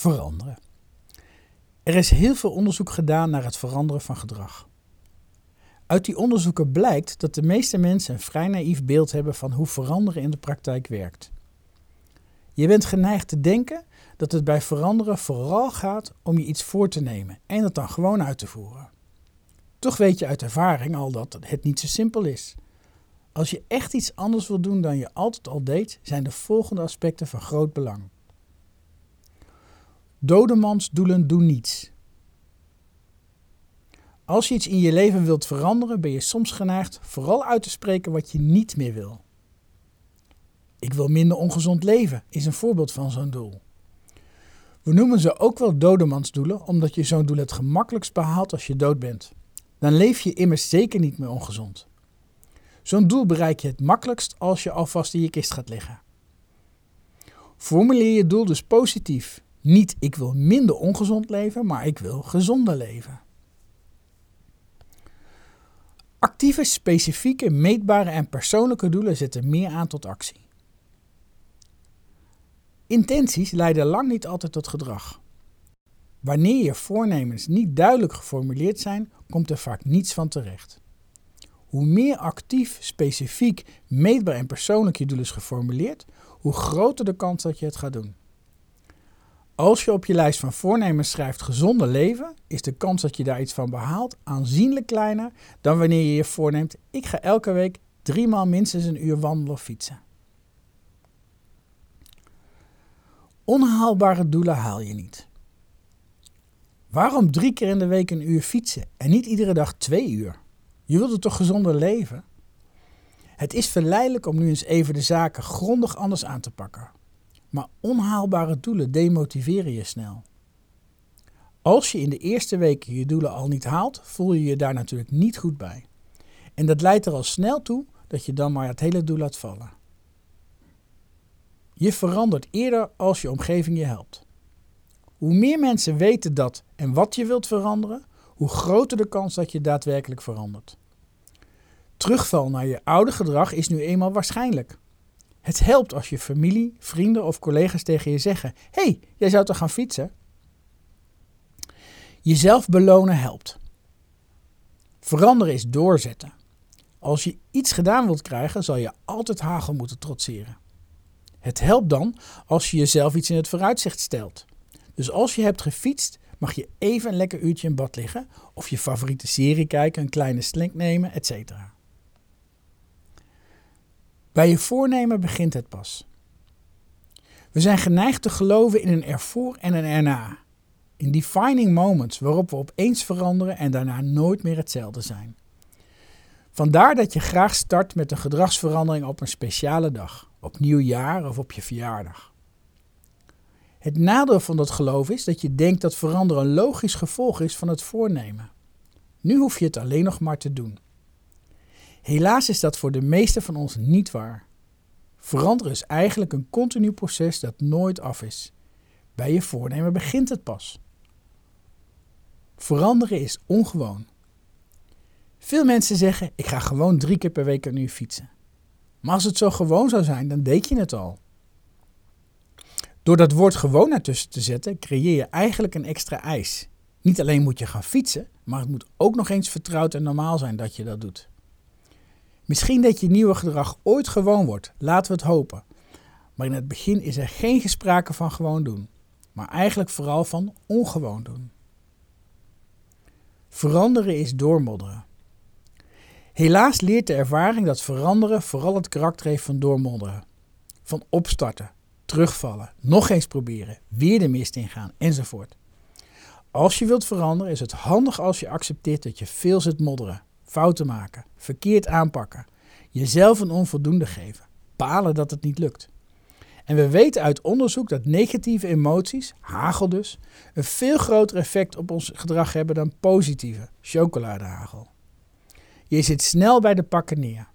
Veranderen. Er is heel veel onderzoek gedaan naar het veranderen van gedrag. Uit die onderzoeken blijkt dat de meeste mensen een vrij naïef beeld hebben van hoe veranderen in de praktijk werkt. Je bent geneigd te denken dat het bij veranderen vooral gaat om je iets voor te nemen en het dan gewoon uit te voeren. Toch weet je uit ervaring al dat het niet zo simpel is. Als je echt iets anders wil doen dan je altijd al deed, zijn de volgende aspecten van groot belang. Dodemansdoelen doen niets. Als je iets in je leven wilt veranderen, ben je soms geneigd vooral uit te spreken wat je niet meer wil. Ik wil minder ongezond leven is een voorbeeld van zo'n doel. We noemen ze ook wel dodemansdoelen, omdat je zo'n doel het gemakkelijkst behaalt als je dood bent. Dan leef je immers zeker niet meer ongezond. Zo'n doel bereik je het makkelijkst als je alvast in je kist gaat liggen. Formuleer je doel dus positief. Niet ik wil minder ongezond leven, maar ik wil gezonder leven. Actieve, specifieke, meetbare en persoonlijke doelen zetten meer aan tot actie. Intenties leiden lang niet altijd tot gedrag. Wanneer je voornemens niet duidelijk geformuleerd zijn, komt er vaak niets van terecht. Hoe meer actief, specifiek, meetbaar en persoonlijk je doel is geformuleerd, hoe groter de kans dat je het gaat doen. Als je op je lijst van voornemens schrijft gezonde leven, is de kans dat je daar iets van behaalt aanzienlijk kleiner dan wanneer je je voorneemt: ik ga elke week drie maal minstens een uur wandelen of fietsen. Onhaalbare doelen haal je niet. Waarom drie keer in de week een uur fietsen en niet iedere dag twee uur? Je wilt het toch gezonder leven? Het is verleidelijk om nu eens even de zaken grondig anders aan te pakken. Maar onhaalbare doelen demotiveren je snel. Als je in de eerste weken je doelen al niet haalt, voel je je daar natuurlijk niet goed bij. En dat leidt er al snel toe dat je dan maar het hele doel laat vallen. Je verandert eerder als je omgeving je helpt. Hoe meer mensen weten dat en wat je wilt veranderen, hoe groter de kans dat je daadwerkelijk verandert. Terugval naar je oude gedrag is nu eenmaal waarschijnlijk. Het helpt als je familie, vrienden of collega's tegen je zeggen: hey, jij zou toch gaan fietsen? Jezelf belonen helpt. Veranderen is doorzetten. Als je iets gedaan wilt krijgen, zal je altijd hagel moeten trotseren. Het helpt dan als je jezelf iets in het vooruitzicht stelt. Dus als je hebt gefietst, mag je even een lekker uurtje in bad liggen of je favoriete serie kijken, een kleine slink nemen, etc. Bij je voornemen begint het pas. We zijn geneigd te geloven in een ervoor en een erna. In defining moments waarop we opeens veranderen en daarna nooit meer hetzelfde zijn. Vandaar dat je graag start met een gedragsverandering op een speciale dag, op nieuwjaar of op je verjaardag. Het nadeel van dat geloof is dat je denkt dat veranderen een logisch gevolg is van het voornemen. Nu hoef je het alleen nog maar te doen. Helaas is dat voor de meesten van ons niet waar. Veranderen is eigenlijk een continu proces dat nooit af is. Bij je voornemen begint het pas. Veranderen is ongewoon. Veel mensen zeggen: ik ga gewoon drie keer per week een uur fietsen. Maar als het zo gewoon zou zijn, dan deed je het al. Door dat woord gewoon ertussen te zetten, creëer je eigenlijk een extra eis. Niet alleen moet je gaan fietsen, maar het moet ook nog eens vertrouwd en normaal zijn dat je dat doet. Misschien dat je nieuwe gedrag ooit gewoon wordt, laten we het hopen. Maar in het begin is er geen gesprake van gewoon doen, maar eigenlijk vooral van ongewoon doen. Veranderen is doormodderen. Helaas leert de ervaring dat veranderen vooral het karakter heeft van doormodderen. Van opstarten, terugvallen, nog eens proberen, weer de mist ingaan enzovoort. Als je wilt veranderen is het handig als je accepteert dat je veel zit modderen, fouten maken, verkeerd aanpakken, jezelf een onvoldoende geven, balen dat het niet lukt. En we weten uit onderzoek dat negatieve emoties, hagel dus, een veel groter effect op ons gedrag hebben dan positieve, chocoladehagel. Je zit snel bij de pakken neer.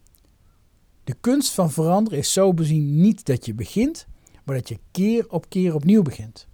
De kunst van veranderen is zo bezien niet dat je begint, maar dat je keer op keer opnieuw begint.